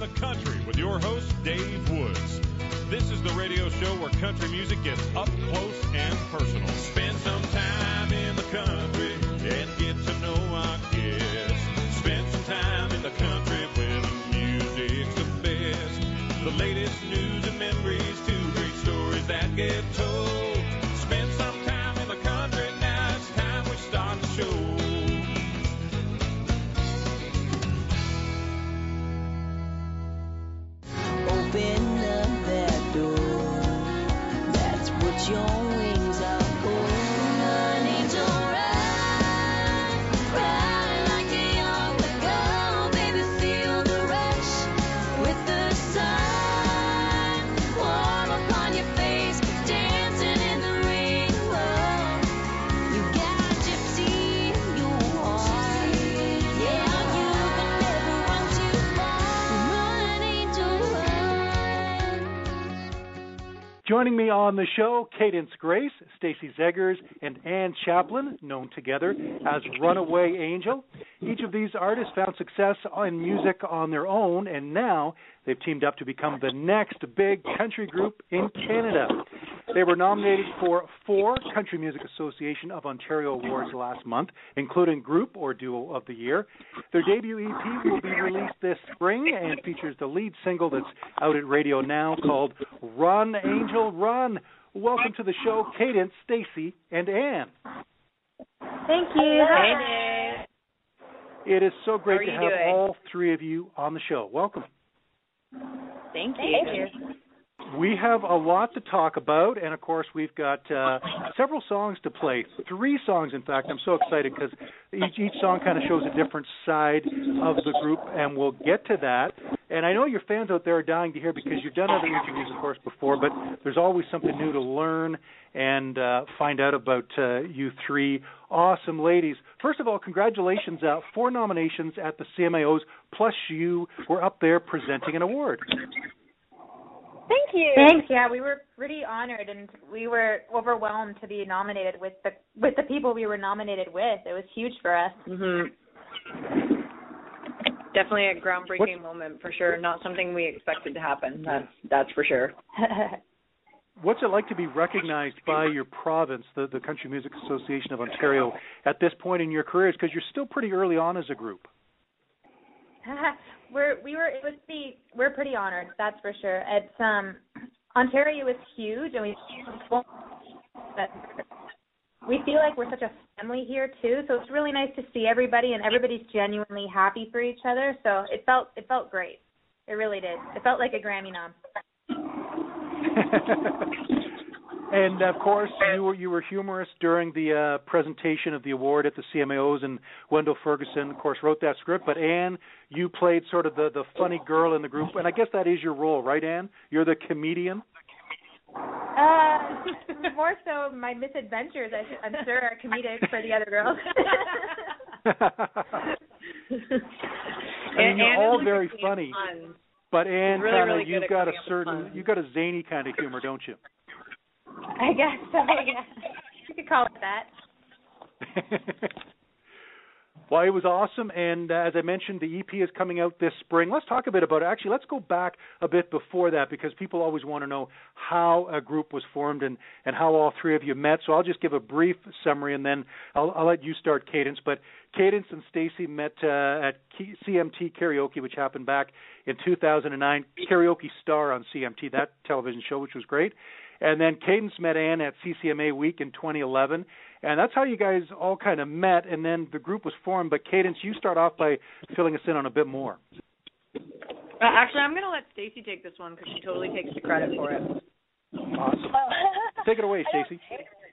In the Country with your host, Dave Woods. This is the radio show where country music gets up close and personal. Spend some time in the country and get to know our guests. Spend some time in the country where the music's the best. The latest news and memories, two great stories that get told. Joining me on the show, Cadence Grace, Stacey Zegers, and Ann Chaplin, known together as Runaway Angel. Each of these artists found success in music on their own, and now they've teamed up to become the next big country group in Canada. They were nominated for four Country Music Association of Ontario awards last month, including Group or Duo of the Year. Their debut EP will be released this spring and features the lead single that's out at radio now called Run Angel Run. Welcome to the show, Cadence, Stacey, and Ann. Thank you. Hi. It is so great to have doing? all three of you on the show. Welcome. Thank you. We have a lot to talk about, and of course, we've got uh, several songs to play. Three songs, in fact. I'm so excited because each each song kind of shows a different side of the group, and we'll get to that. And I know your fans out there are dying to hear because you've done other interviews, of course, before, but there's always something new to learn and uh, find out about uh, you three awesome ladies. First of all, congratulations! Uh, four nominations at the CMAOs, plus you were up there presenting an award. Thank you. Thanks. Yeah, we were pretty honored, and we were overwhelmed to be nominated with the with the people we were nominated with. It was huge for us. Mhm. Definitely a groundbreaking moment for sure. Not something we expected to happen. That's that's for sure. What's it like to be recognized by your province, the, the Country Music Association of Ontario, at this point in your careers? Because you're still pretty early on as a group. we're we were it was pretty we're pretty honored. That's for sure. It's um Ontario is huge, and we we feel like we're such a family here too. So it's really nice to see everybody, and everybody's genuinely happy for each other. So it felt it felt great. It really did. It felt like a Grammy nom. and of course, you were you were humorous during the uh, presentation of the award at the CMAOs, and Wendell Ferguson, of course, wrote that script. But Ann, you played sort of the the funny girl in the group, and I guess that is your role, right, Ann? You're the comedian. Uh, more so my misadventures. I, I'm sure are comedic for the other girls. I mean, you're all very funny, fun. but Ann, really, kind of, really you've got a coming up with certain, you've got a zany kind of humor, don't you? I guess so. Yeah, you could call it that. well, it was awesome, and uh, as I mentioned, the EP is coming out this spring. Let's talk a bit about it. Actually, let's go back a bit before that because people always want to know how a group was formed and and how all three of you met. So I'll just give a brief summary, and then I'll, I'll let you start, Cadence. But Cadence and Stacey met uh, at CMT Karaoke, which happened back in 2009. Karaoke Star on CMT, that television show, which was great. And then Cadence met Ann at CCMA Week in 2011, and that's how you guys all kind of met. And then the group was formed. But Cadence, you start off by filling us in on a bit more. Uh, actually, I'm gonna let Stacey take this one because she totally takes the credit for it. Awesome. Take it away, I Stacey.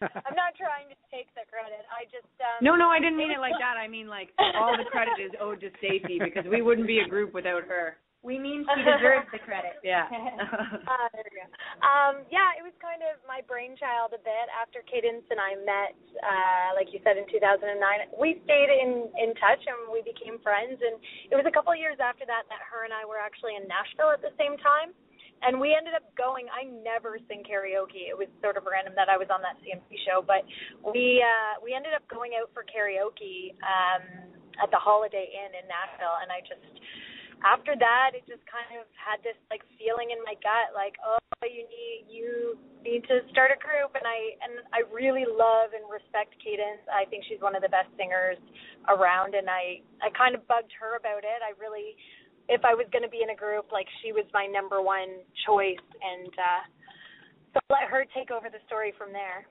I'm not trying to take the credit. I just um No, no, I didn't mean it like that. I mean like all the credit is owed to Stacey because we wouldn't be a group without her. We mean she deserves the credit. Yeah. uh, there we go. Um, yeah, it was kind of my brainchild a bit after Cadence and I met, uh, like you said, in 2009. We stayed in in touch and we became friends. And it was a couple of years after that that her and I were actually in Nashville at the same time. And we ended up going. I never sing karaoke. It was sort of random that I was on that CMT show, but we uh, we ended up going out for karaoke um, at the Holiday Inn in Nashville, and I just after that, it just kind of had this like feeling in my gut, like, oh, you need you need to start a group, and I and I really love and respect Cadence. I think she's one of the best singers around, and I I kind of bugged her about it. I really, if I was going to be in a group, like she was my number one choice, and uh, so let her take over the story from there.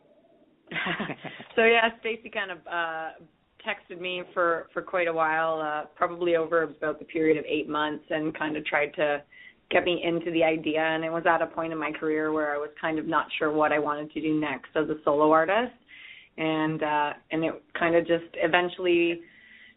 so yeah, Stacey kind of uh texted me for for quite a while, uh, probably over about the period of eight months, and kind of tried to get me into the idea. And it was at a point in my career where I was kind of not sure what I wanted to do next as a solo artist, and uh, and it kind of just eventually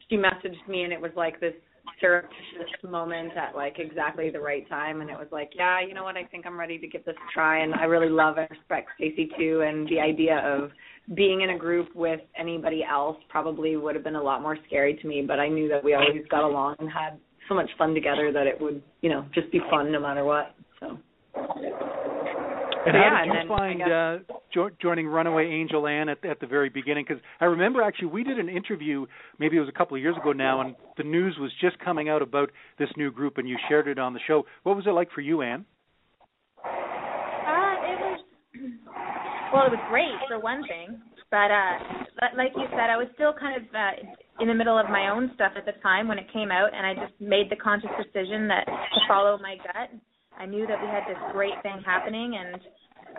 she messaged me, and it was like this surreptitious moment at like exactly the right time and it was like yeah you know what i think i'm ready to give this a try and i really love and respect stacey too and the idea of being in a group with anybody else probably would have been a lot more scary to me, but I knew that we always got along and had so much fun together that it would, you know, just be fun no matter what. So. And how did you find uh, jo- joining Runaway Angel Ann at, at the very beginning? Because I remember actually we did an interview, maybe it was a couple of years ago now, and the news was just coming out about this new group, and you shared it on the show. What was it like for you, Ann? Uh, it was well, it was great for one thing, but uh like you said, I was still kind of uh, in the middle of my own stuff at the time when it came out, and I just made the conscious decision that to follow my gut. I knew that we had this great thing happening, and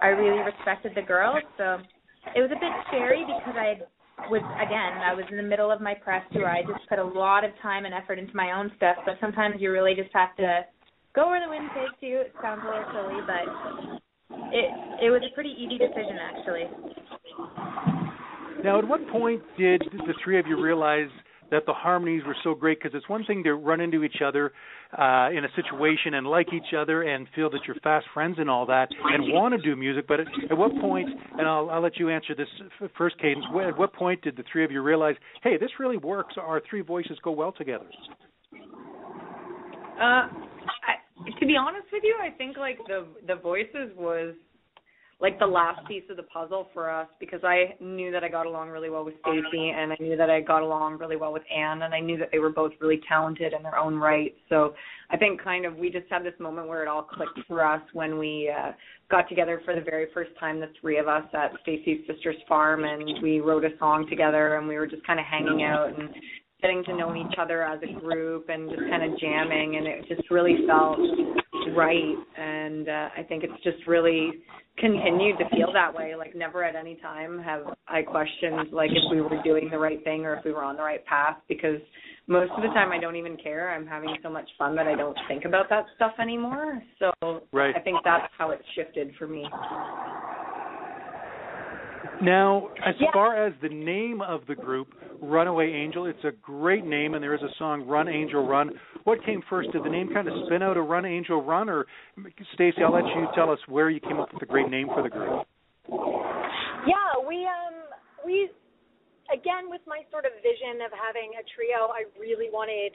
I really respected the girls. So it was a bit scary because I was again I was in the middle of my press tour. I just put a lot of time and effort into my own stuff, but sometimes you really just have to go where the wind takes you. It sounds a little silly, but it it was a pretty easy decision actually. Now, at what point did the three of you realize that the harmonies were so great? Because it's one thing to run into each other uh, in a situation and like each other and feel that you're fast friends and all that and want to do music. But at, at what point, and I'll, I'll let you answer this first, Cadence. At what point did the three of you realize, hey, this really works? Our three voices go well together. Uh, to be honest with you, I think like the the voices was like the last piece of the puzzle for us because I knew that I got along really well with Stacey and I knew that I got along really well with Ann and I knew that they were both really talented in their own right. So I think kind of we just had this moment where it all clicked for us when we uh got together for the very first time the three of us at Stacey's sister's farm and we wrote a song together and we were just kind of hanging out and getting to know each other as a group and just kind of jamming and it just really felt right and uh, I think it's just really continued to feel that way like never at any time have I questioned like if we were doing the right thing or if we were on the right path because most of the time I don't even care. I'm having so much fun that I don't think about that stuff anymore. So right. I think that's how it shifted for me now, as yeah. far as the name of the group, Runaway Angel, it's a great name, and there is a song, Run Angel Run. What came first? Did the name kind of spin out of Run Angel Run, or Stacey? I'll let you tell us where you came up with the great name for the group. Yeah, we um we again with my sort of vision of having a trio, I really wanted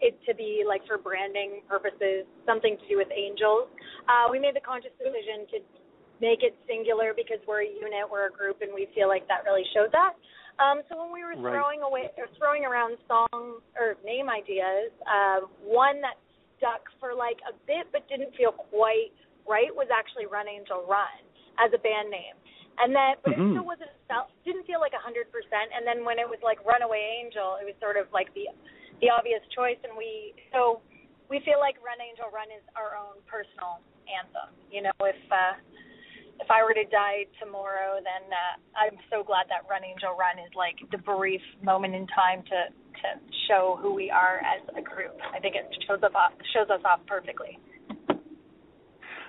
it to be like for branding purposes, something to do with angels. Uh, we made the conscious decision to make it singular because we're a unit, we're a group, and we feel like that really showed that. Um, so when we were right. throwing away or throwing around song or name ideas, uh, one that stuck for like a bit but didn't feel quite right was actually Run Angel Run as a band name. And then, but mm-hmm. it still wasn't felt didn't feel like a hundred percent. And then when it was like Runaway Angel, it was sort of like the the obvious choice. And we so we feel like Run Angel Run is our own personal anthem. You know, if uh, if I were to die tomorrow, then uh, I'm so glad that Run Angel Run is like the brief moment in time to to show who we are as a group. I think it shows us off, shows us off perfectly.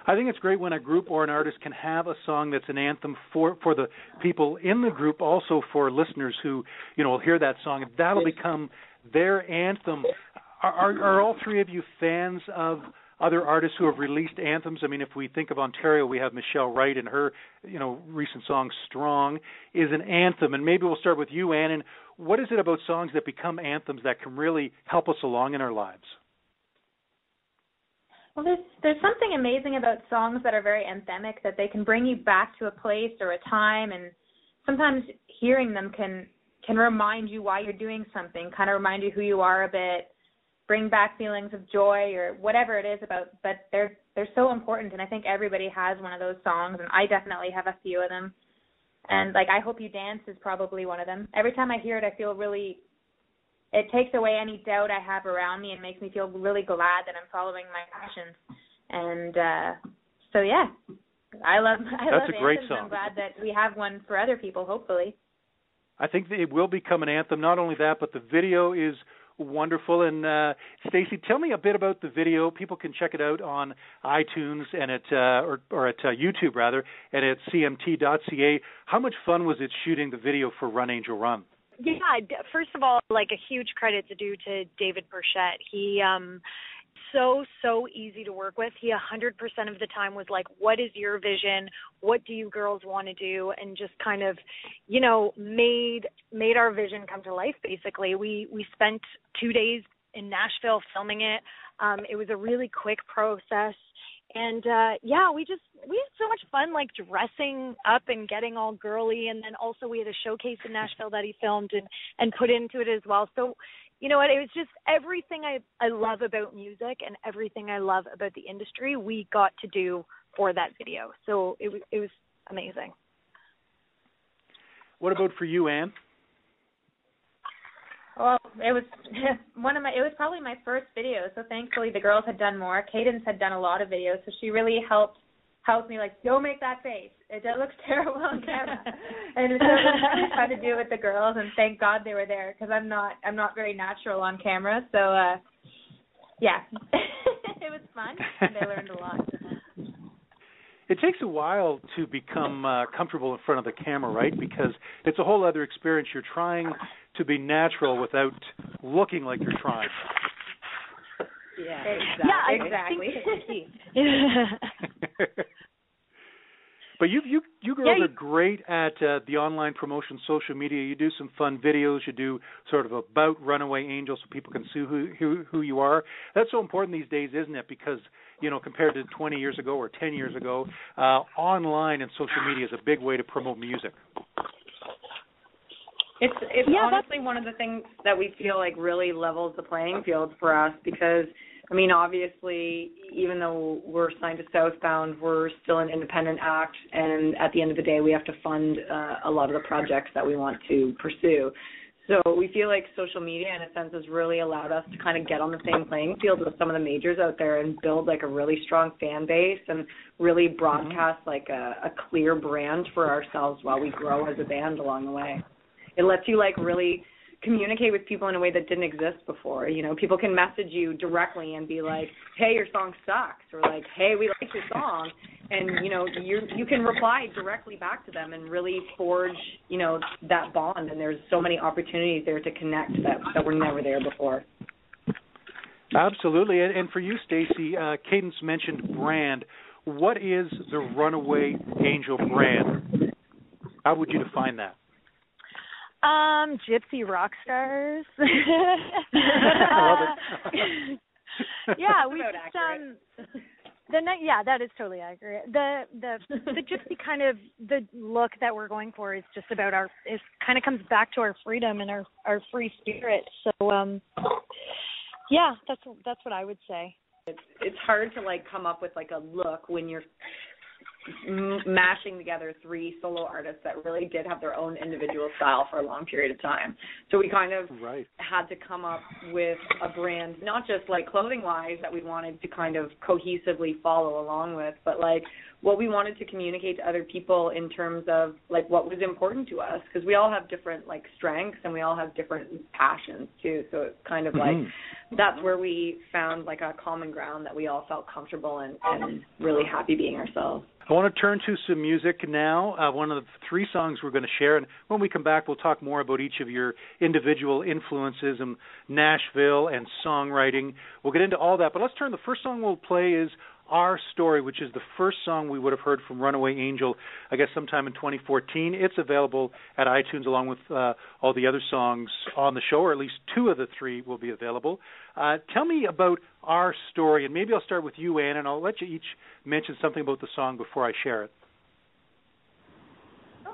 I think it's great when a group or an artist can have a song that's an anthem for for the people in the group, also for listeners who you know will hear that song. That'll become their anthem. Are, are, are all three of you fans of other artists who have released anthems. I mean, if we think of Ontario, we have Michelle Wright and her, you know, recent song "Strong" is an anthem. And maybe we'll start with you, Ann. And what is it about songs that become anthems that can really help us along in our lives? Well, there's there's something amazing about songs that are very anthemic that they can bring you back to a place or a time, and sometimes hearing them can can remind you why you're doing something, kind of remind you who you are a bit bring back feelings of joy or whatever it is about but they're they're so important and I think everybody has one of those songs and I definitely have a few of them. And like I hope you dance is probably one of them. Every time I hear it I feel really it takes away any doubt I have around me and makes me feel really glad that I'm following my passions. And uh so yeah. I love I That's love a great anthems. song. I'm glad that we have one for other people, hopefully. I think it will become an anthem. Not only that, but the video is wonderful. And uh, Stacey, tell me a bit about the video. People can check it out on iTunes and at uh, or, or at uh, YouTube rather, and at cmt.ca. How much fun was it shooting the video for Run Angel Run? Yeah, first of all, like a huge credit to due to David Burchett. He um so so easy to work with. He a 100% of the time was like, "What is your vision? What do you girls want to do?" and just kind of, you know, made made our vision come to life basically. We we spent 2 days in Nashville filming it. Um it was a really quick process and uh yeah we just we had so much fun like dressing up and getting all girly and then also we had a showcase in Nashville that he filmed and and put into it as well so you know what it was just everything i i love about music and everything i love about the industry we got to do for that video so it was it was amazing What about for you, Ann? Well, it was one of my. It was probably my first video, so thankfully the girls had done more. Cadence had done a lot of videos, so she really helped helped me. Like, don't make that face. It that looks terrible on camera. and so I tried to do it with the girls, and thank God they were there because I'm not I'm not very natural on camera. So uh yeah, it was fun. And I learned a lot. It takes a while to become uh, comfortable in front of the camera, right? Because it's a whole other experience. You're trying to be natural without looking like you're trying. Yeah, yeah exactly. But you you you girls Yeah, you- are great at uh, the online promotion, social media. You do some fun videos. You do sort of about Runaway Angel, so people can see who who who you are. That's so important these days, isn't it? Because you know, compared to 20 years ago or 10 years ago, uh, online and social media is a big way to promote music. It's it's Yeah, honestly one of the things that we feel like really levels the playing field for us because I mean obviously even though we're signed to Southbound we're still an independent act and at the end of the day we have to fund uh, a lot of the projects that we want to pursue. So we feel like social media in a sense has really allowed us to kind of get on the same playing field with some of the majors out there and build like a really strong fan base and really broadcast like a, a clear brand for ourselves while we grow as a band along the way it lets you like really communicate with people in a way that didn't exist before. You know, people can message you directly and be like, "Hey, your song sucks," or like, "Hey, we like your song," and you know, you you can reply directly back to them and really forge, you know, that bond. And there's so many opportunities there to connect that that were never there before. Absolutely. And, and for you, Stacey, uh, Cadence mentioned brand. What is the Runaway Angel brand? How would you define that? Um, gypsy rock stars. I yeah, we About just accurate. um the ne- yeah, that is totally accurate. The the the gypsy kind of the look that we're going for is just about our it kind of comes back to our freedom and our our free spirit. So um yeah, that's that's what I would say. It's it's hard to like come up with like a look when you're m- mashing together three solo artists that really did have their own individual style for a long period of time. So we kind of Right. had to come up with a brand, not just like clothing wise that we wanted to kind of cohesively follow along with, but like what we wanted to communicate to other people in terms of like what was important to us because we all have different like strengths and we all have different passions too. So it's kind of like Mhm. that's where we found like a common ground that we all felt comfortable and, and really happy being ourselves. I want to turn to some music now. Uh, one of the three songs we're going to share, and when we come back, we'll talk more about each of your individual influences and Nashville and songwriting. We'll get into all that, but let's turn. The first song we'll play is "Our Story," which is the first song we would have heard from Runaway Angel, I guess, sometime in 2014. It's available at iTunes along with uh, all the other songs on the show, or at least two of the three will be available. Uh, tell me about our story, and maybe I'll start with you, Ann, and I'll let you each mention something about the song before I share it.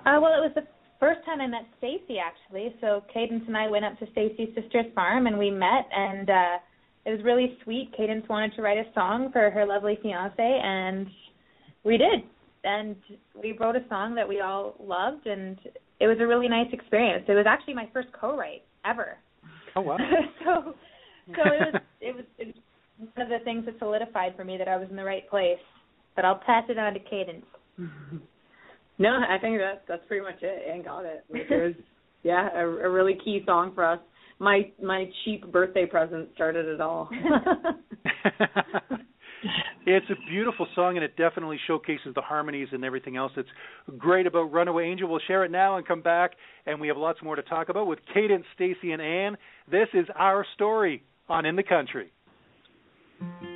Uh, well, it was the first time I met Stacey actually. So Cadence and I went up to Stacey's sister's farm and we met and uh it was really sweet. Cadence wanted to write a song for her lovely fiance, and we did. And we wrote a song that we all loved, and it was a really nice experience. It was actually my first co-write ever. Oh wow! so, so it was it was it was one of the things that solidified for me that I was in the right place. But I'll pass it on to Cadence. No, I think that that's pretty much it. And got it. Like it was, yeah, a, a really key song for us. My my cheap birthday present started it all. it's a beautiful song, and it definitely showcases the harmonies and everything else that's great about Runaway Angel. We'll share it now and come back, and we have lots more to talk about with Cadence, Stacey, and Ann. This is our story on In the Country. It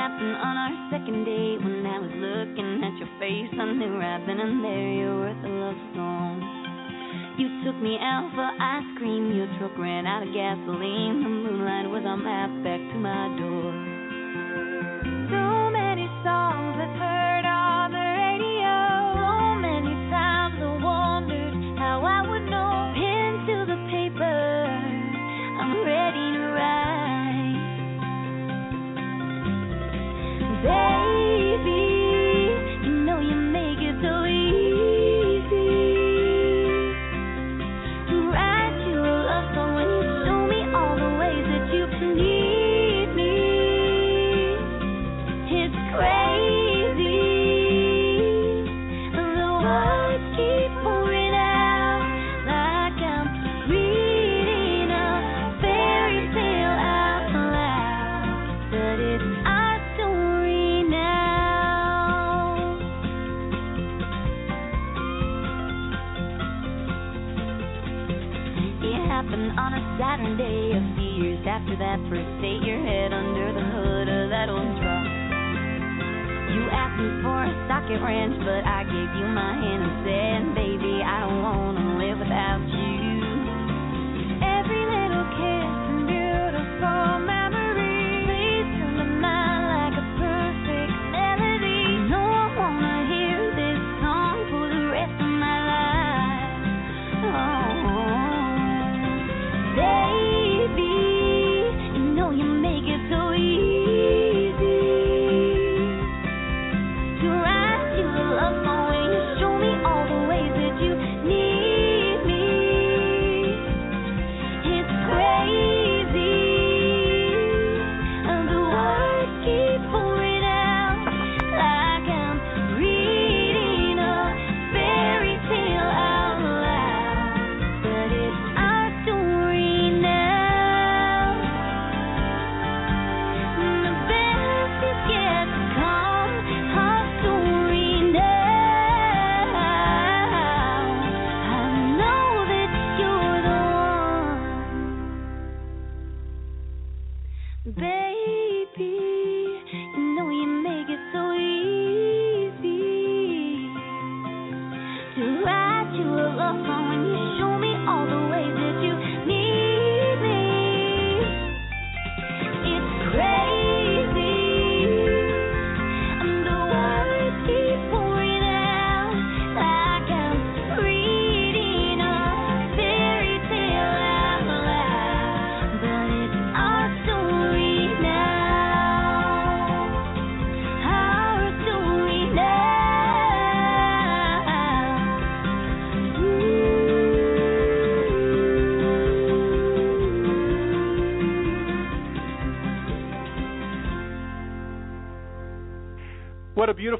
happened on our second date when I was looking at your face. I knew right then and there you were worth a love song. You took me out for ice cream. Your truck ran out of gasoline. The moonlight was our map back to my door. So many songs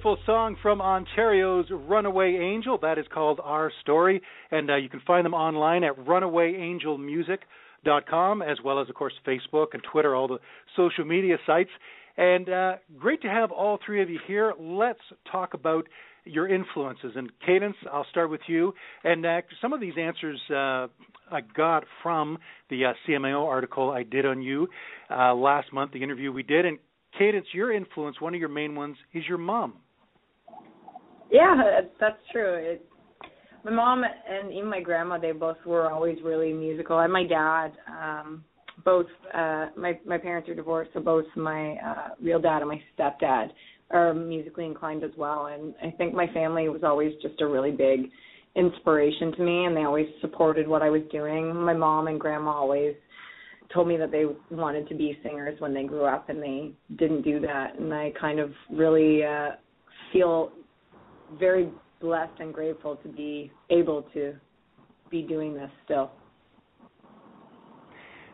beautiful song from Ontario's Runaway Angel. That is called Our Story, and uh, you can find them online at runawayangelmusic.com, as well as, of course, Facebook and Twitter, all the social media sites. And uh, great to have all three of you here. Let's talk about your influences. And Cadence, I'll start with you. And uh, some of these answers uh, I got from the uh, CMAO article I did on you uh, last month, the interview we did. And Cadence, your influence, one of your main ones, is your mom. Yeah, that- that's true. It, my mom and even my grandma, they both were always really musical. And my dad, um, both uh my my parents are divorced, so both my uh real dad and my stepdad are musically inclined as well. And I think my family was always just a really big inspiration to me and they always supported what I was doing. My mom and grandma always told me that they wanted to be singers when they grew up and they didn't do that and I kind of really uh feel very blessed and grateful to be able to be doing this still.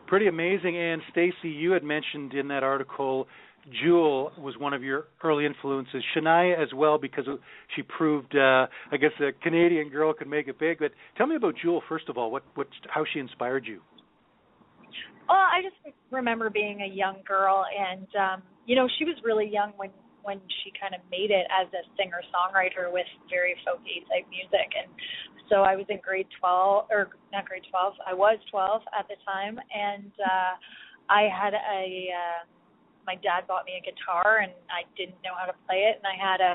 Pretty amazing. And Stacey, you had mentioned in that article Jewel was one of your early influences. Shania as well because she proved, uh, I guess, a Canadian girl could make it big. But tell me about Jewel first of all. What, what, how she inspired you? Well, I just remember being a young girl, and um, you know, she was really young when when she kind of made it as a singer songwriter with very folky type music. And so I was in grade 12 or not grade 12 I was 12 at the time. And uh I had a uh, my dad bought me a guitar and I didn't know how to play it. And I had a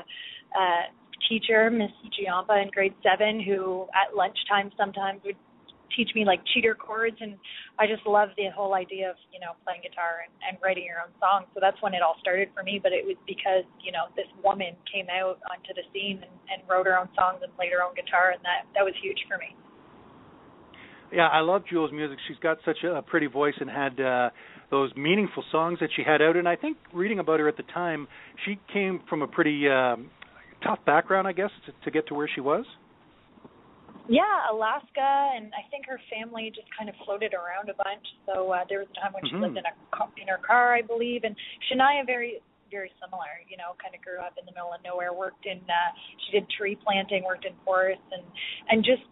uh teacher Miss Giampa in grade 7 who at lunchtime sometimes would teach me like cheater chords and I just love the whole idea of, you know, playing guitar and, and writing your own songs. So that's when it all started for me. But it was because, you know, this woman came out onto the scene and, and wrote her own songs and played her own guitar and that that was huge for me. Yeah, I love Jewel's music. She's got such a pretty voice and had uh those meaningful songs that she had out and I think reading about her at the time, she came from a pretty um tough background, I guess, to, to get to where she was. Yeah, Alaska, and I think her family just kind of floated around a bunch. So uh, there was a time when mm-hmm. she lived in a in her car, I believe, and Shania very very similar. You know, kind of grew up in the middle of nowhere, worked in uh, she did tree planting, worked in forests, and and just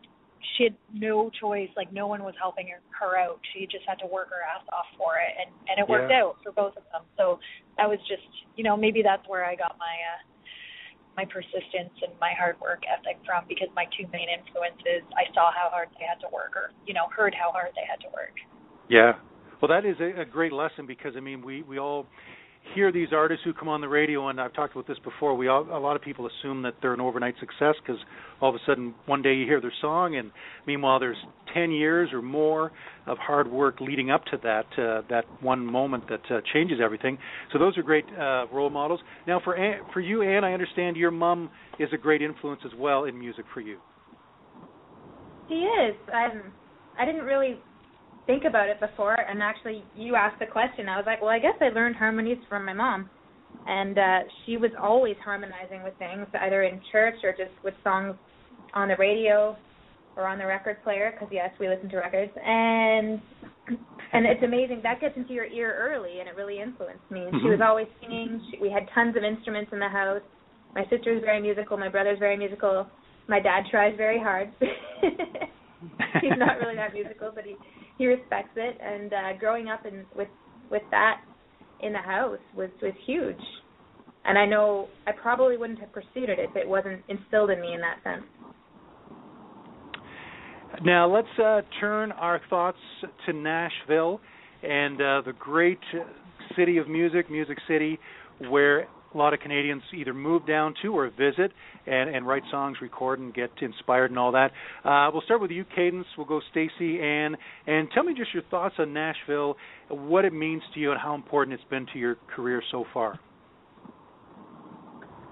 she had no choice. Like no one was helping her, her out. She just had to work her ass off for it, and and it worked yeah. out for both of them. So that was just you know maybe that's where I got my. uh my persistence and my hard work ethic from because my two main influences I saw how hard they had to work or you know heard how hard they had to work. Yeah. Well, that is a, a great lesson because I mean we we all hear these artists who come on the radio, and I've talked about this before. We all, a lot of people assume that they're an overnight success because all of a sudden one day you hear their song, and meanwhile there's 10 years or more of hard work leading up to that uh, that one moment that uh, changes everything. So those are great uh, role models. Now for Ann, for you, Ann, I understand your mom is a great influence as well in music for you. She is. Um, I didn't really think about it before and actually you asked the question. I was like well i guess i learned harmonies from my mom. And uh she was always harmonizing with things either in church or just with songs on the radio or on the record player because yes we listen to records. And and it's amazing. That gets into your ear early and it really influenced me. And mm-hmm. she was always singing. She, we had tons of instruments in the house. My sister's very musical. My brother's very musical. My dad tries very hard. He's not really that musical but he he respects it and uh growing up in with with that in the house was was huge. And i know i probably wouldn't have pursued it if it wasn't instilled in me in that sense. Now let's uh turn our thoughts to nashville and uh the great city of music music city where a lot of Canadians either move down to or visit and, and write songs, record, and get inspired and all that. Uh, we'll start with you, Cadence. We'll go Stacey, Ann, and tell me just your thoughts on Nashville, what it means to you, and how important it's been to your career so far.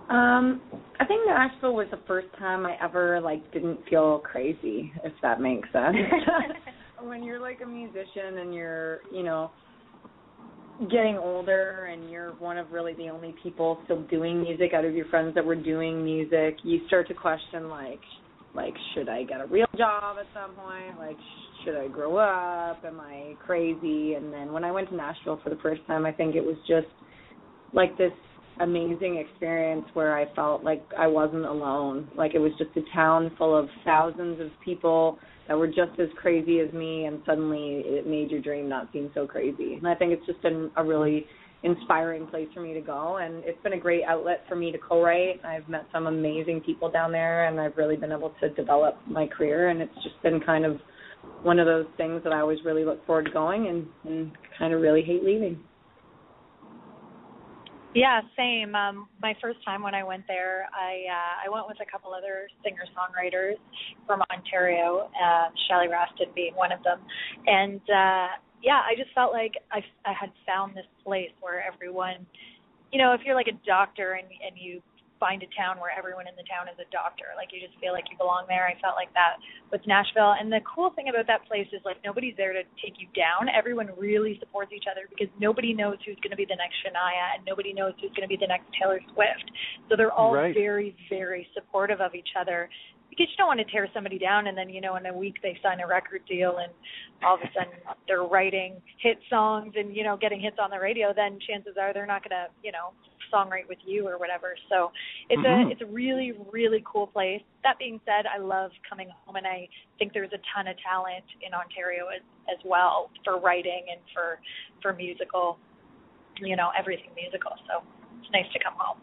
Um, I think Nashville was the first time I ever like didn't feel crazy, if that makes sense. when you're like a musician and you're, you know, getting older and you're one of really the only people still doing music out of your friends that were doing music, you start to question like like should I get a real job at some point? Like should I grow up? Am I crazy? And then when I went to Nashville for the first time, I think it was just like this amazing experience where I felt like I wasn't alone. Like it was just a town full of thousands of people that were just as crazy as me, and suddenly it made your dream not seem so crazy. And I think it's just been a really inspiring place for me to go, and it's been a great outlet for me to co-write. I've met some amazing people down there, and I've really been able to develop my career, and it's just been kind of one of those things that I always really look forward to going, and, and kind of really hate leaving. Yeah, same. Um, my first time when I went there, I uh, I went with a couple other singer songwriters from Ontario, uh, Shelly Rastin being one of them, and uh, yeah, I just felt like I I had found this place where everyone, you know, if you're like a doctor and and you find a town where everyone in the town is a doctor. Like you just feel like you belong there. I felt like that with Nashville. And the cool thing about that place is like nobody's there to take you down. Everyone really supports each other because nobody knows who's going to be the next Shania and nobody knows who's going to be the next Taylor Swift. So they're all Right. very, very supportive of each other because you don't want to tear somebody down and then you know in a week they sign a record deal and all of a sudden they're writing hit songs and you know getting hits on the radio then chances are they're not going to you know songwrite with you or whatever so it's Mhm. a it's a really really cool place that being said i love coming home and i think there's a ton of talent in ontario as as well for writing and for for musical you know everything musical so it's nice to come home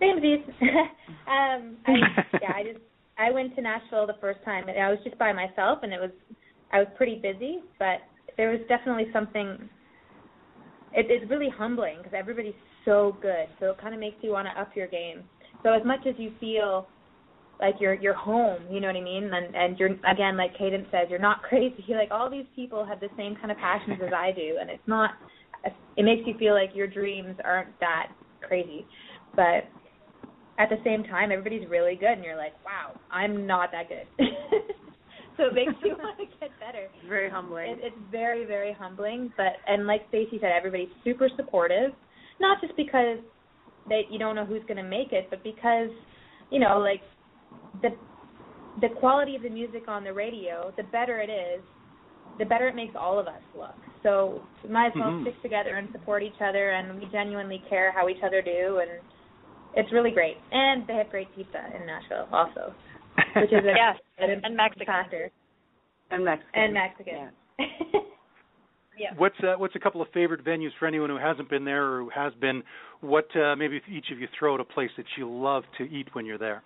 Samesies. um, I, yeah, I just I went to Nashville the first time, and I was just by myself, and it was I was pretty busy, but there was definitely something. It, it's really humbling because everybody's so good, so it kind of makes you want to up your game. So as much as you feel like you're you're home, you know what I mean, and and you're again like Cadence says, you're not crazy. Like all these people have the same kind of passions as I do, and it's not. It makes you feel like your dreams aren't that crazy, but at the same time everybody's really good and you're like wow i'm not that good so it makes you want to get better Very humbling. it, it's very very humbling but and like stacey said everybody's super supportive not just because that you don't know who's going to make it but because you know like the the quality of the music on the radio the better it is the better it makes all of us look so we might as well Mhm. stick together and support each other and we genuinely care how each other do and it's really great and they have great pizza in nashville also which is a yes an and mexican factor and Mexican. and mexican Yeah. yeah What's uh, what's a couple of favorite venues for anyone who hasn't been there or who has been? What uh, maybe each of you throw at a place that you love to eat when you're there.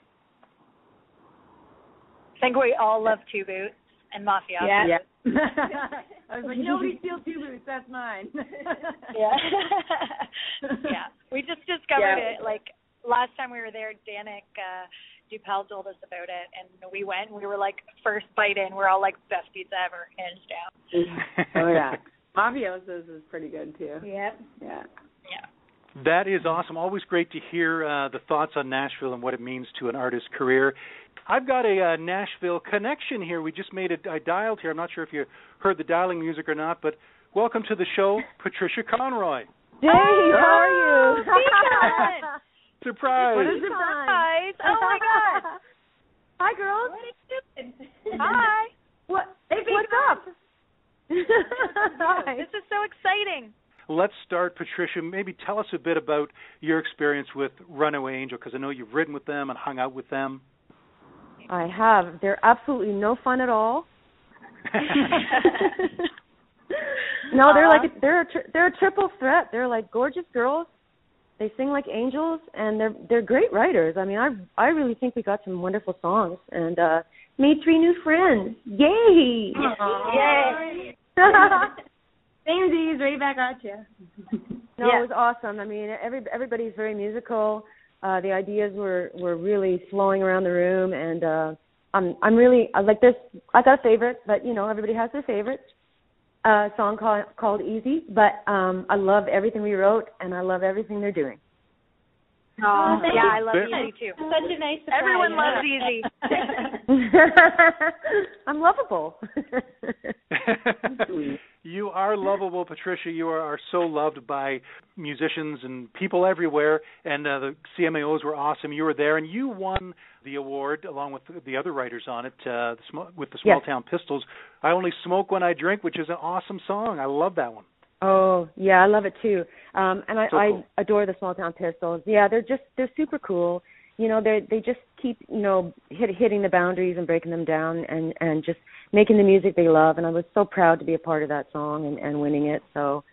I think we all love two boots and mafia. Yeah. Yeah. I was like, nobody steals two boots. That's mine. Yeah. yeah. We just discovered Yeah. it like last time we were there, Danick uh Dupelle told us about it and we went and we were like first bite in, we're all like best pizza ever, hands down. oh yeah. Mafiaoza's is pretty good too. yep Yeah. Yeah. That is awesome. Always great to hear uh, the thoughts on Nashville and what it means to an artist's career. I've got a uh, Nashville connection here. We just made it. I dialed here. I'm not sure if you heard the dialing music or not, but welcome to the show, Patricia Conroy. Hey, how are you? Surprise! What is it? Surprise. Oh my god. Hi, girls. Hi. What? Hey, What's up? Hi. This is so exciting. Let's start, Patricia. Maybe tell us a bit about your experience with Runaway Angel, because I know you've ridden with them and hung out with them. I have. They're absolutely no fun at all. no, they're like uh-huh. a, they're a tri- they're a triple threat. They're like gorgeous girls. They sing like angels, and they're they're great writers. I mean, I I really think we got some wonderful songs, and uh made three new friends. Yay! Yay. Samesies, right back at you. No, it was awesome. I mean, every everybody's very musical. Uh the ideas were were really flowing around the room and uh I'm I'm really I like this I got a favorite, but you know, everybody has their favorites. Uh song called called Easy, but um I love everything we wrote and I love everything they're doing. Oh, thank yeah. I love Very- Easy too. such a nice surprise. Everyone loves Easy. I'm lovable. you are lovable, Patricia. You are, are so loved by musicians and people everywhere. And uh, the CMAOs were awesome. You were there, and you won the award along with the other writers on it uh, the sm- with the Small Yes. Town Pistols. I only smoke when I drink, which is an awesome song. I love that one. Oh yeah, I love it too. Um, and I, So cool. I adore the Small Town Pistols. Yeah, they're just they're super cool. You know, they they just keep you know hit, hitting the boundaries and breaking them down and and just making the music they love. And I was so proud to be a part of that song and and winning it. So,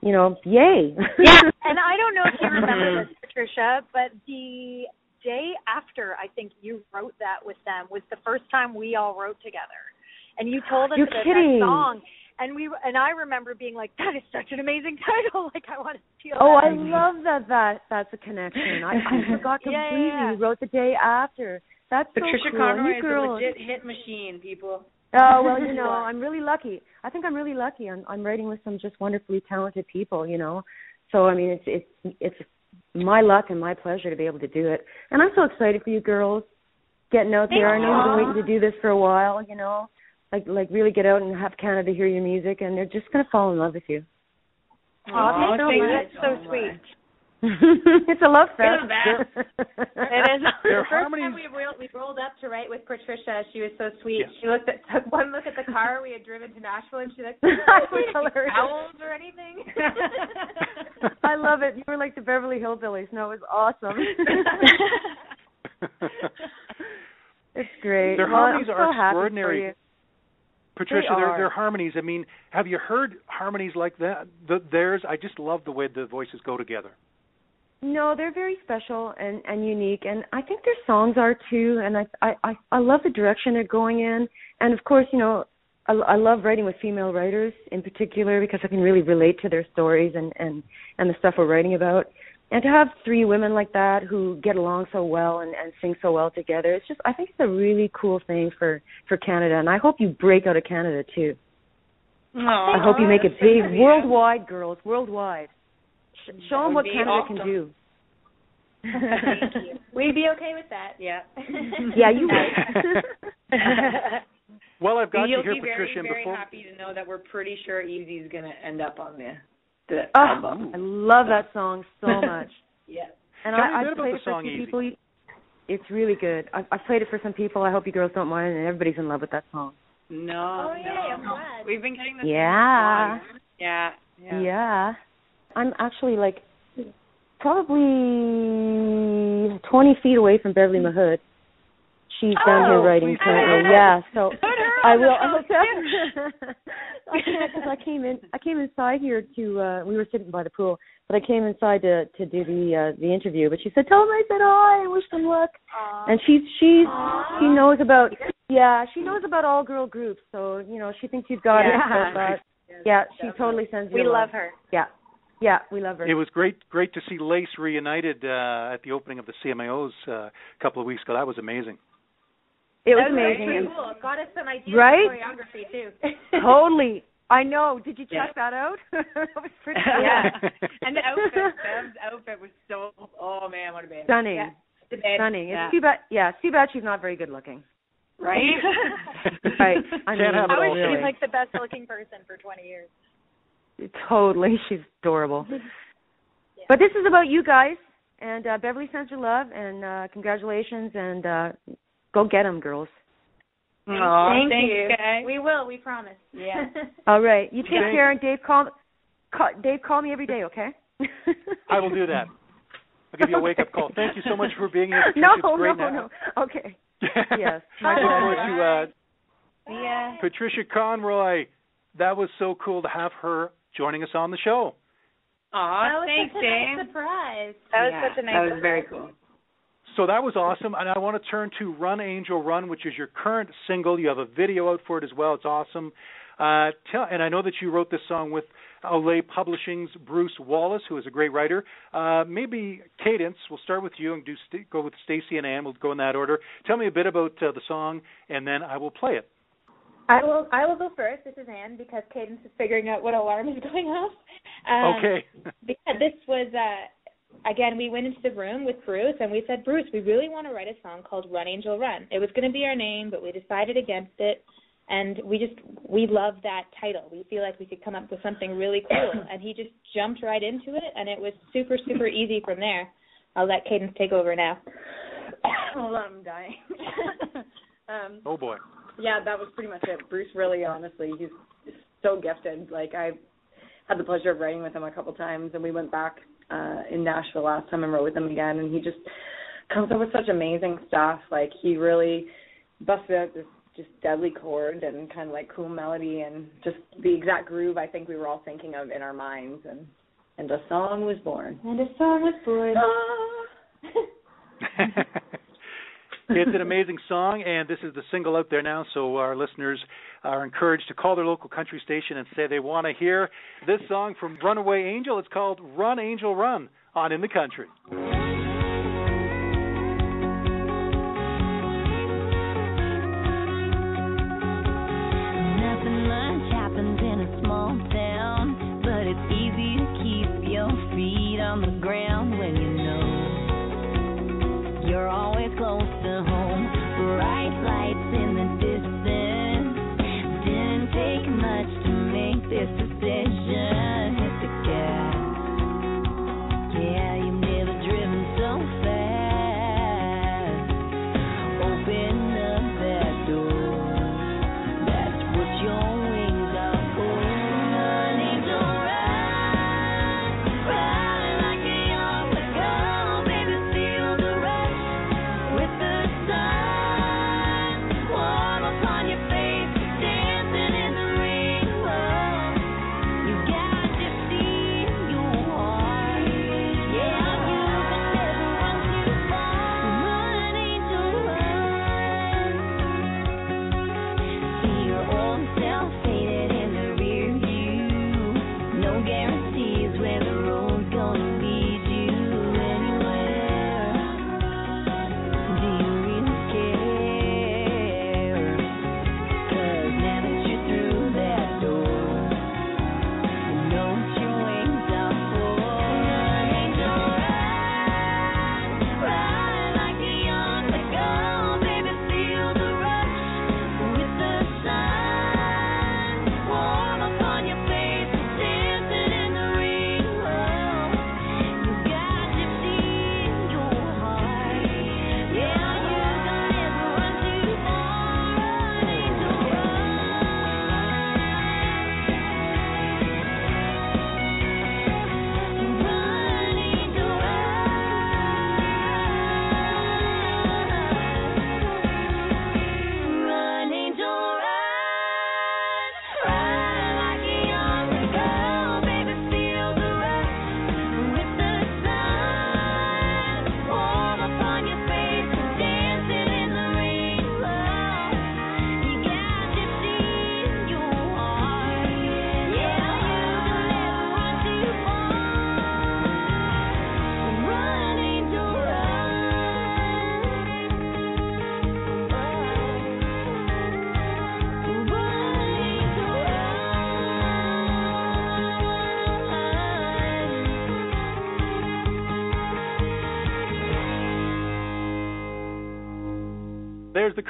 you know, yay. yeah, and I don't know if you remember this, Patricia, but the day after I think you wrote that with them was the first time we all wrote together, and you told us You're about kidding. that song. And we and I remember being like, "That is such an amazing title! Like, I want to steal Oh, that." I love that. That that's a connection. I, I forgot Yeah, completely. yeah. You wrote the day after. That's Patricia so cool. Conroy you is girls. a legit hit machine, people. Oh well, you know, I'm really lucky. I think I'm really lucky. I'm I'm writing with some just wonderfully talented people, you know. So I mean, it's it's it's my luck and my pleasure to be able to do it. And I'm so excited for you girls getting out there. I know you've been waiting to do this for a while, you know. Like like really get out and have Canada hear your music and they're just gonna fall in love with you. Oh, thank you. That's so sweet. It's a love fest. it is. Their the first time we rolled, we rolled up to write with Patricia, she was so sweet. Yes. She looked at took one look at the car we had driven to Nashville, and she like, That was hilarious. owls or anything. I love it. You were like the Beverly Hillbillies. No, it was awesome. it's great. Their well, harmonies I'm are so happy for extraordinary. you. Patricia, They their their harmonies. I mean, have you heard harmonies like that? The, theirs. I just love the way the voices go together. No, they're very special and and unique, and I think their songs are too. And I I I, I love the direction they're going in, and of course, you know, I, I love writing with female writers in particular because I can really relate to their stories and and and the stuff we're writing about. And to have three women like that who get along so well and and sing so well together, it's just I think it's a really cool thing for for Canada, and I hope you break out of Canada too. I hope you make it big worldwide, girls, worldwide. Sh- show them what Canada awesome. can do. We'd be okay with that. Yeah. Yeah, you would. Well, I've got You'll you here, be very, Patricia. and very before happy to know that we're pretty sure Easy's going to end up on the the Oh, album. I love that song so much. Yeah. And Tell me a I, bit I've about played the it for song some Easy. people. It's really good. I, I've played it for some people. I hope you girls don't mind, and everybody's in love with that song. No. Oh, yay, no. I'm glad. We've been getting this. Yeah. Yeah. Yeah. Yeah. I'm actually like probably 20 feet away from Beverly Mahood. She's down here Oh, writing currently. Yeah, so I will. I will show, definitely. I because I came in. I came inside here to. uh We were sitting by the pool, but I came inside to to do the uh the interview. But she said, "Tell them I said hi and wish them luck." And she's she's she knows about yeah she knows about all girl groups. So you know she thinks you've got Yeah. it. But, uh, yeah, she totally sends you. We love her. Yeah, yeah, we love her. It was great, great to see Lace reunited uh, at the opening of the CMAOs uh, a couple of weeks ago. That was amazing. It was That was amazing. Pretty cool. It got us some ideas Right? for choreography too. totally. I know. Did you check Yeah. that out? that was pretty Yeah. and the outfit, Bev's outfit was so. Oh man, what a band. Stunning. Yeah. Stunning. Yeah. It's too bad. Yeah, it's too bad she's not very good looking. Right. Right. I Can't have it How all. is really. like the best looking person for 20 years? Totally. She's adorable. But this is about you guys, and uh, Beverly sends her love, and uh, congratulations, and uh, go them, girls. Aw, Thank thanks, you. guys. We will. We promise. Yeah. All right. You take Thanks. care, and Dave, call, call Dave, call me every day, okay? I will do that. I'll give you a wake up call. Thank you so much for being here. no, Patricia. It's no, now. no. Okay. Yes. I look forward to uh, Yeah. Patricia Conroy. That was so cool to have her joining us on the show. Aw, that was thanks, such a Dave. nice surprise. That was Yeah, such a nice That was very cool. So that was awesome, and I want to turn to "Run Angel Run," which is your current single. You have a video out for it as well. It's awesome. Uh, tell, and I know that you wrote this song with Ole Publishing's Bruce Wallace, who is a great writer. Uh, maybe Cadence. We'll start with you and do st- go with Stacy and Ann. We'll go in that order. Tell me a bit about uh, the song, and then I will play it. I will. I will go first. This is Ann because Cadence is figuring out what alarm is going off. Um, okay. because this was uh again we went into the room with Bruce and we said Bruce we really want to write a song called Run Angel Run. It was going to be our name but we decided against it and we just we love that title. We feel like we could come up with something really cool and he just jumped right into it and it was super super easy from there. I'll let Cadence take over now. Hold on, I'm dying. um, oh boy. Yeah, that was pretty much it. Bruce really, honestly, he's so gifted. Like I had the pleasure of writing with him a couple times, and we went back uh in Nashville last time and wrote with him again, and he just comes up with such amazing stuff. Like he really busted out this just deadly chord and kind of like cool melody and just the exact groove I think we were all thinking of in our minds, and and a song was born. And a song was born. it's an amazing song, and this is the single out there now. So our listeners are encouraged to call their local country station and say they want to hear this song from Runaway Angel. It's called "Run Angel Run" on in the country.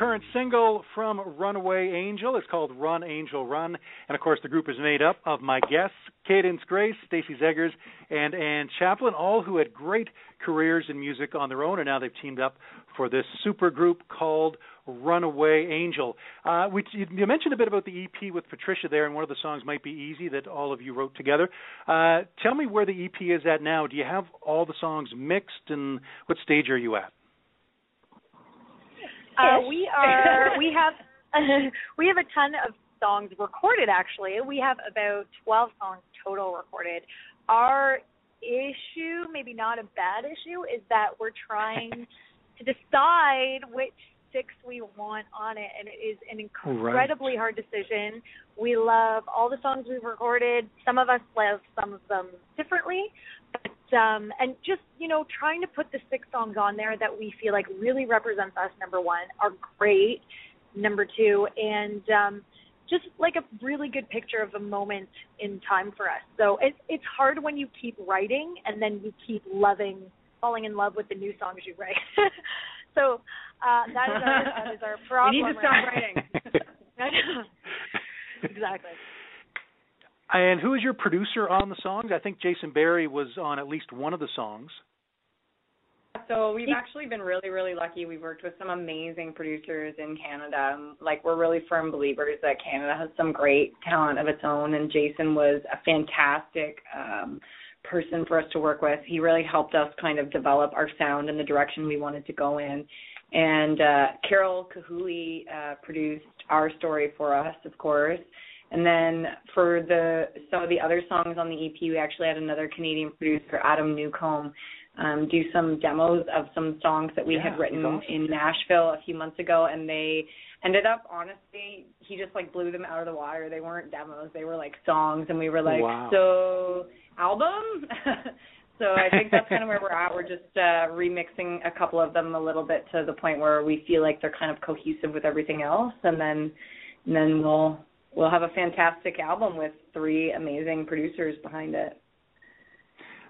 Current single from Runaway Angel. It's called Run Angel Run. And of course, the group is made up of my guests, Cadence Grace, Stacey Zegers, and Ann Chaplin, all who had great careers in music on their own, and now they've teamed up for this super group called Runaway Angel. Uh, which you, you mentioned a bit about the EP with Patricia there, and one of the songs might be Easy that all of you wrote together. Uh, tell me where the EP is at now. Do you have all the songs mixed, and what stage are you at? Uh, we are we have we have a ton of songs recorded actually. We have about 12 songs total recorded. Our issue, maybe not a bad issue, is that we're trying to decide which six we want on it and it is an incredibly right. hard decision. We love all the songs we've recorded. Some of us love some of them differently, but um and just, you know, trying to put the six songs on there that we feel like really represents us number 1 are great. Number 2 and um just like a really good picture of a moment in time for us. So it's it's hard when you keep writing and then you keep loving falling in love with the new songs you write. so uh, that is our that is our problem. You need to stop writing. exactly. And who is your producer on the songs? I think Jason Barry was on at least one of the songs. So we've actually been really, really lucky. We've worked with some amazing producers in Canada. Like we're really firm believers that Canada has some great talent of its own, and Jason was a fantastic um, person for us to work with. He really helped us kind of develop our sound and the direction we wanted to go in. And uh, Carol Kahuli uh, produced our story for us, of course. And then for the some of the other songs on the EP, we actually had another Canadian producer, Adam Newcomb, um, do some demos of some songs that we yeah, had written awesome. in Nashville a few months ago, and they ended up honestly, he just like blew them out of the water. They weren't demos; they were like songs, and we were like, wow. so album. so I think that's kind of where we're at. We're just uh, remixing a couple of them a little bit to the point where we feel like they're kind of cohesive with everything else, and then and then we'll we'll have a fantastic album with three amazing producers behind it.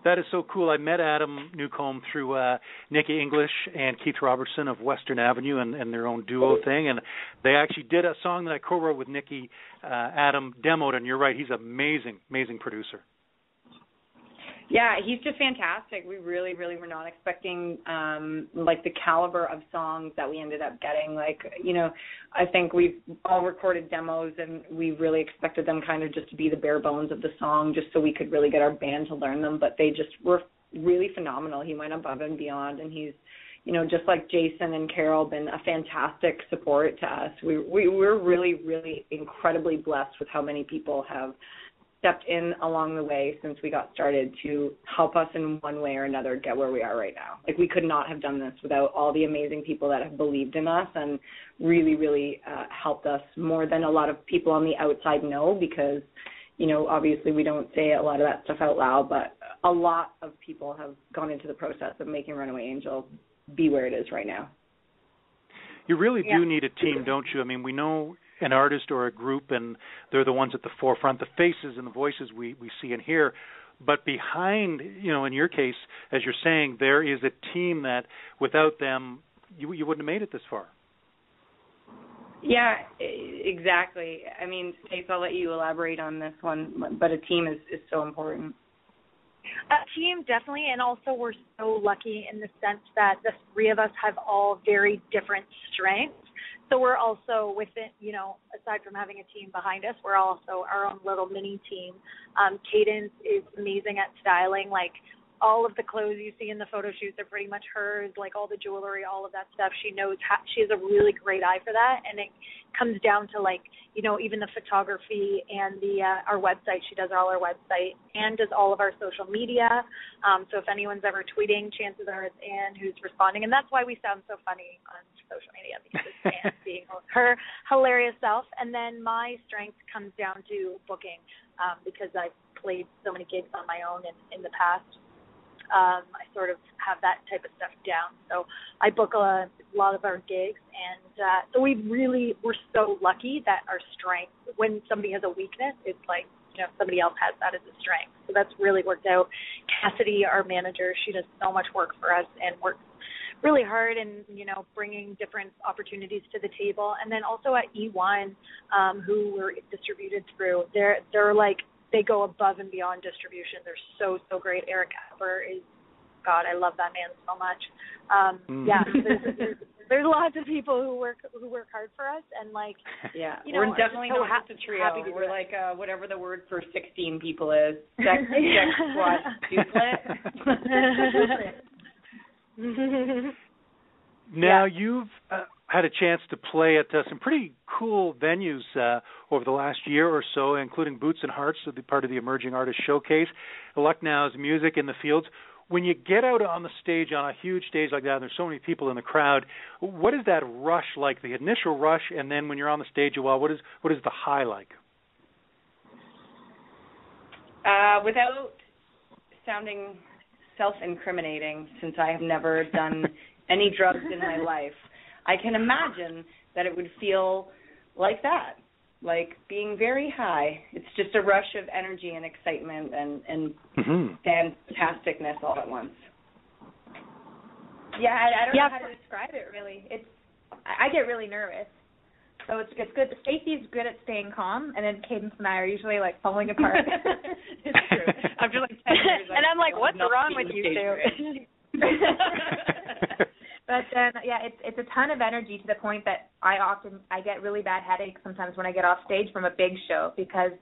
That is so cool. I met Adam Newcomb through uh Nikki English and Keith Robertson of Western Avenue and, and their own duo thing and they actually did a song that I co-wrote with Nikki uh Adam demoed and you're right, he's an amazing, amazing producer. Yeah, he's just fantastic. We really, really were not expecting um like the caliber of songs that we ended up getting. Like, you know, I think we've all recorded demos and we really expected them kind of just to be the bare bones of the song just so we could really get our band to learn them, but they just were really phenomenal. He went above and beyond and he's you know, just like Jason and Carol, been a fantastic support to us. We we we're really really incredibly blessed with how many people have stepped in along the way since we got started to help us in one way or another get where we are right now. Like we could not have done this without all the amazing people that have believed in us and really, really uh, helped us more than a lot of people on the outside know because, you know, obviously we don't say a lot of that stuff out loud, but a lot of people have gone into the process of making Runaway Angel be where it is right now. You really Yeah. do need a team, don't you? I mean, we know an artist or a group and they're the ones at the forefront the faces and the voices we we see and hear but behind you know in your case as you're saying there is a team that without them you you wouldn't have made it this far Yeah, exactly. I mean, Stace, I'll let you elaborate on this one, but a team is is so important. A team definitely, and also we're so lucky in the sense that the three of us have all very different strengths. So we're also within, you know, aside from having a team behind us, we're also our own little mini team. Um, Cadence is amazing at styling. Like all of the clothes you see in the photo shoots are pretty much hers. Like all the jewelry, all of that stuff. She knows how. She has a really great eye for that, and it comes down to like you know even the photography and the uh, our website. She does all our website and does all of our social media. Um, so if anyone's ever tweeting, chances are it's Ann who's responding, and that's why we sound so funny on social media because it's Ann being her hilarious self. And then my strength comes down to booking um, because I've played so many gigs on my own in, in the past. Um, I sort of have that type of stuff down. So I book a lot of our gigs, and uh, so we really we're so lucky that our strength, when somebody has a weakness, it's like you know somebody else has that as a strength. So that's really worked out. Cassidy, our manager, she does so much work for us and works really hard and you know bringing different opportunities to the table and then also at E1 um who we're distributed through they're they're like they go above and beyond distribution. They're so so great. Eric Apper is god I love that man so much. Um mm. yeah there's, there's, there's lots of people who work who work hard for us and like yeah you know, we're definitely so not ha- just a trio. we're like uh whatever the word for 16 people is. Sex sex squad duplet now yeah. you've uh, had a chance to play at uh, some pretty cool venues uh, over the last year or so, including Boots and Hearts, so the part of the Emerging Artist Showcase, Lucknow's Music in the Fields. When you get out on the stage on a huge stage like that, and there's so many people in the crowd, what is that rush like? The initial rush, and then when you're on the stage, well, what is what is the high like? Uh, without sounding self-incriminating since I have never done any drugs in my life. I can imagine that it would feel like that, like being very high. It's just a rush of energy and excitement and and mm-hmm. fantasticness all at once. Yeah, I, I don't yeah. know how to describe it really. It's I get really nervous. So it's it's good. Stacey's good at staying calm, and then Cadence and I are usually like falling apart. it's true. After like ten years, and I'm like, what's wrong with you stage two? but then yeah, it's it's a ton of energy to the point that I often I get really bad headaches sometimes when I get off stage from a big show because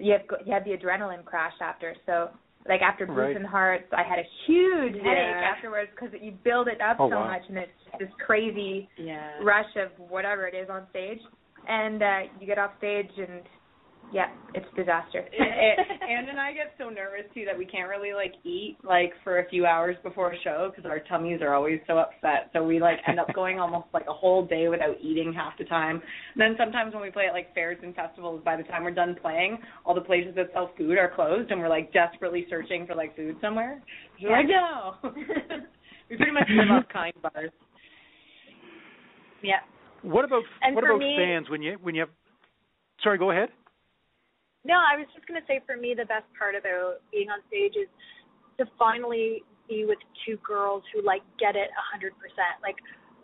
you have you have the adrenaline crash after. So like after Boots Right. and Hearts, I had a huge Yeah. headache afterwards because you build it up Oh, so wow. much and it's just this crazy yeah. rush of whatever it is on stage, and uh you get off stage and yeah, it's disaster. it, it, Ann and I get so nervous too that we can't really like eat like for a few hours before a show because our tummies are always so upset. So we like end up going almost like a whole day without eating half the time. And then sometimes when we play at like fairs and festivals, by the time we're done playing, all the places that sell food are closed, and we're like desperately searching for like food somewhere. We're like, no. we pretty much live off kind bars. yeah What about And what about me- fans when you when you have? Sorry, go ahead. No, I was just going to say for me, the best part about being on stage is to finally be with two girls who like get it a hundred percent. Like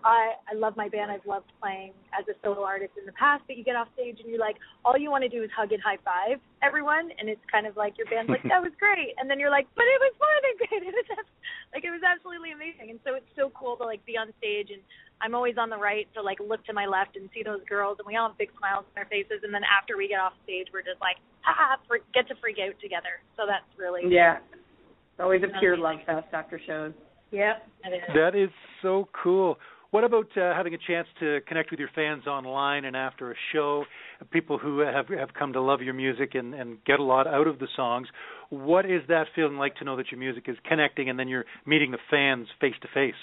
I I love my band. I've loved playing as a solo artist in the past, but you get off stage and you're like, all you want to do is hug and high five everyone, and it's kind of like your band's like that was great, and then you're like, but it was more than great. It was abs- like it was absolutely amazing, and so it's so cool to like be on stage and I'm always on the right to like look to my left and see those girls, and we all have big smiles on our faces. And then after we get off stage, we're just like, ha, for, get to freak out together. So that's really Yeah. It's always a pure love fest after shows. Yep. it is. That is so cool. What about uh, having a chance to connect with your fans online and after a show? People who have have come to love your music and and get a lot out of the songs. What is that feeling like to know that your music is connecting and then you're meeting the fans face to face?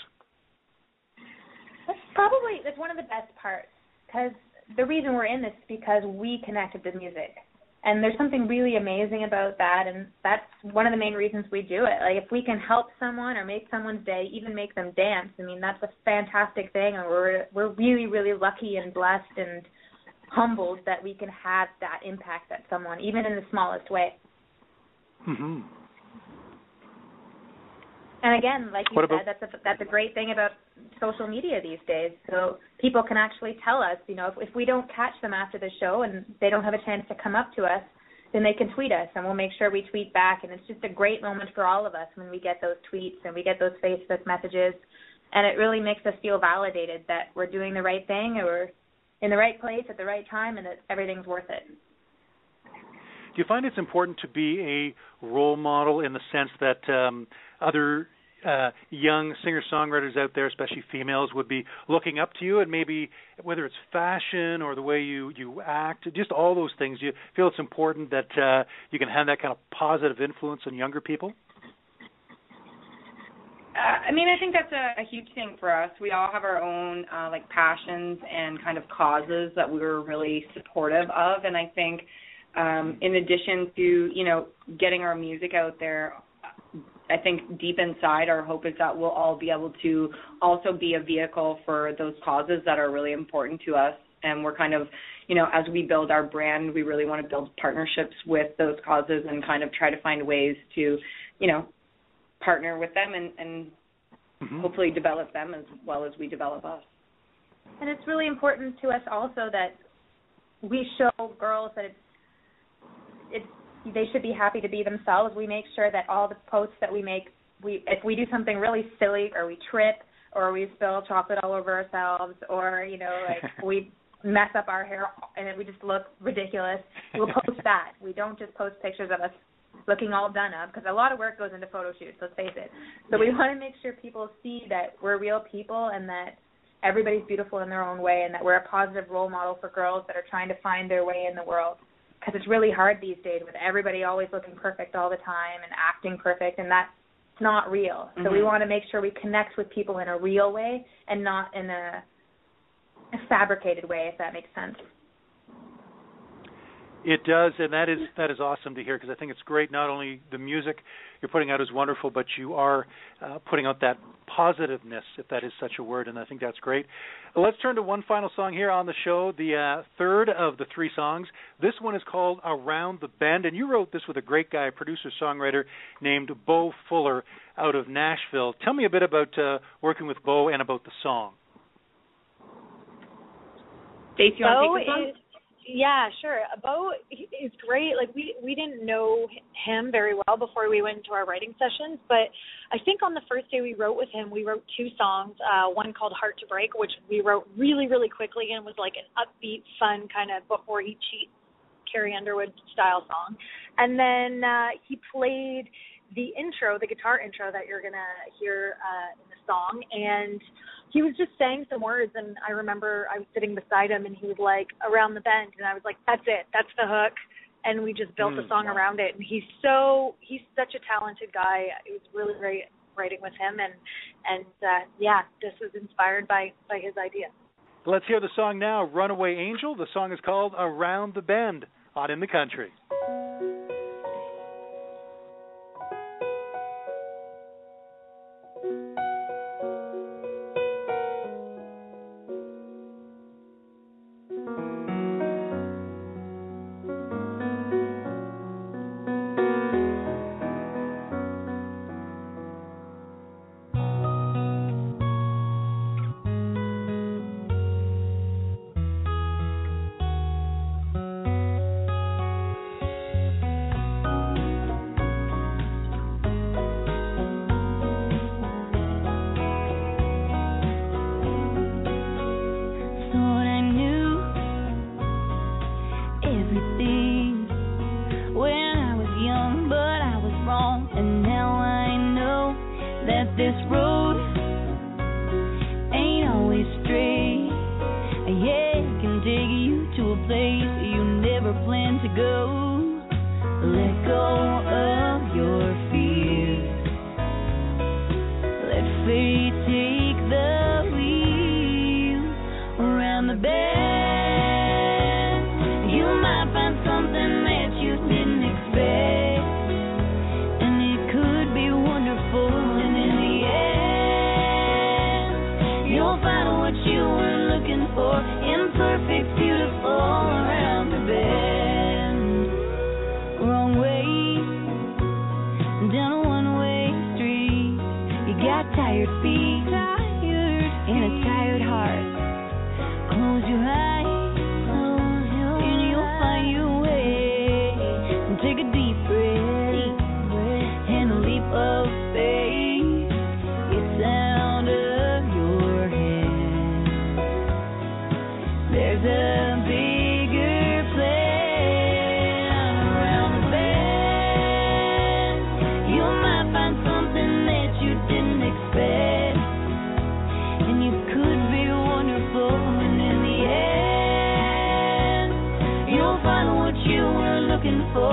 That's probably that's one of the best parts because the reason we're in this is because we connected with the music, and there's something really amazing about that, and that's one of the main reasons we do it. Like if we can help someone or make someone's day, even make them dance, I mean that's a fantastic thing, and we're we're really really lucky and blessed and humbled that we can have that impact at someone, even in the smallest way. Mm-hmm. And again, like you What said, about- that's a that's a great thing about social media these days. So people can actually tell us, you know, if, if we don't catch them after the show and they don't have a chance to come up to us, then they can tweet us, and we'll make sure we tweet back. And it's just a great moment for all of us when we get those tweets and we get those Facebook messages, and it really makes us feel validated that we're doing the right thing or we're in the right place at the right time, and that everything's worth it. Do you find it's important to be a role model in the sense that um, other uh, young singer-songwriters out there, especially females, would be looking up to you, and maybe whether it's fashion or the way you you act, just all those things. You feel it's important that uh, you can have that kind of positive influence on younger people? Uh, I mean, I think that's a, a huge thing for us. We all have our own uh, like passions and kind of causes that we're really supportive of, and I think um, in addition to you know getting our music out there, I think deep inside our hope is that we'll all be able to also be a vehicle for those causes that are really important to us. And we're kind of, you know, as we build our brand, we really want to build partnerships with those causes and kind of try to find ways to, you know, partner with them and, and mm-hmm. hopefully develop them as well as we develop us. And it's really important to us also that we show girls that it's it's they should be happy to be themselves. We make sure that all the posts that we make, we if we do something really silly or we trip or we spill chocolate all over ourselves or you know like we mess up our hair and we just look ridiculous, we'll post that. We don't just post pictures of us looking all done up because a lot of work goes into photo shoots. Let's face it. So we want to make sure people see that we're real people and that everybody's beautiful in their own way and that we're a positive role model for girls that are trying to find their way in the world because it's really hard these days with everybody always looking perfect all the time and acting perfect and that's not real. So mm-hmm. we want to make sure we connect with people in a real way and not in a, a fabricated way if that makes sense. It does, and that is that is awesome to hear because I think it's great. Not only the music you're putting out is wonderful, but you are uh, putting out that positiveness, if that is such a word, and I think that's great. Let's turn to one final song here on the show, the uh, third of the three songs. This one is called "Around the Bend," and you wrote this with a great guy, producer songwriter named Bo Fuller out of Nashville. Tell me a bit about uh, working with Bo and about the song. Stacey, you want to take this one? Yeah, sure. Bo is great. Like we we didn't know him very well before we went to our writing sessions, but I think on the first day we wrote with him, we wrote two songs. Uh, one called "Heart to Break," which we wrote really really quickly and was like an upbeat, fun kind of before he cheats Carrie Underwood style song. And then uh, he played the intro, the guitar intro that you're gonna hear uh, in the song, and he was just saying some words and I remember I was sitting beside him and he was like around the bend and I was like that's it. That's the hook. And we just built mm, a song wow. around it. And he's so he's such a talented guy. It was really great writing with him and and uh yeah this was inspired by by his idea. Let's hear the song now runaway angel. The song is called around the bend on in the country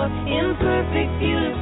didn't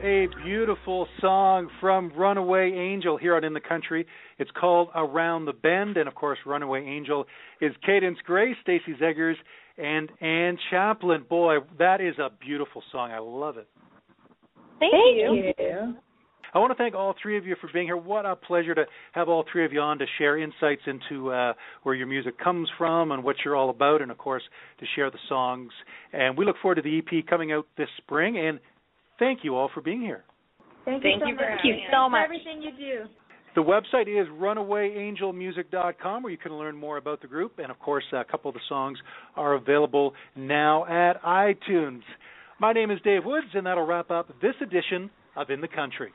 What a beautiful song from Runaway Angel here on In the Country. It's called Around the Bend, and of course, Runaway Angel is Cadence Grace, Stacey Zegers, and Ann Chaplin. Boy, that is a beautiful song. I love it. Thank, Thank you. I want to thank all three of you for being here. What a pleasure to have all three of you on to share insights into uh, where your music comes from and what you're all about, and of course to share the songs. And we look forward to the EP coming out this spring. And thank you all for being here. Thank, Thank you so you much. for Thank you having so for much. everything you do. The website is runawayangelmusic.com, where you can learn more about the group. And of course, a couple of the songs are available now at iTunes. My name is Dave Woods, and that'll wrap up this edition of In the Country.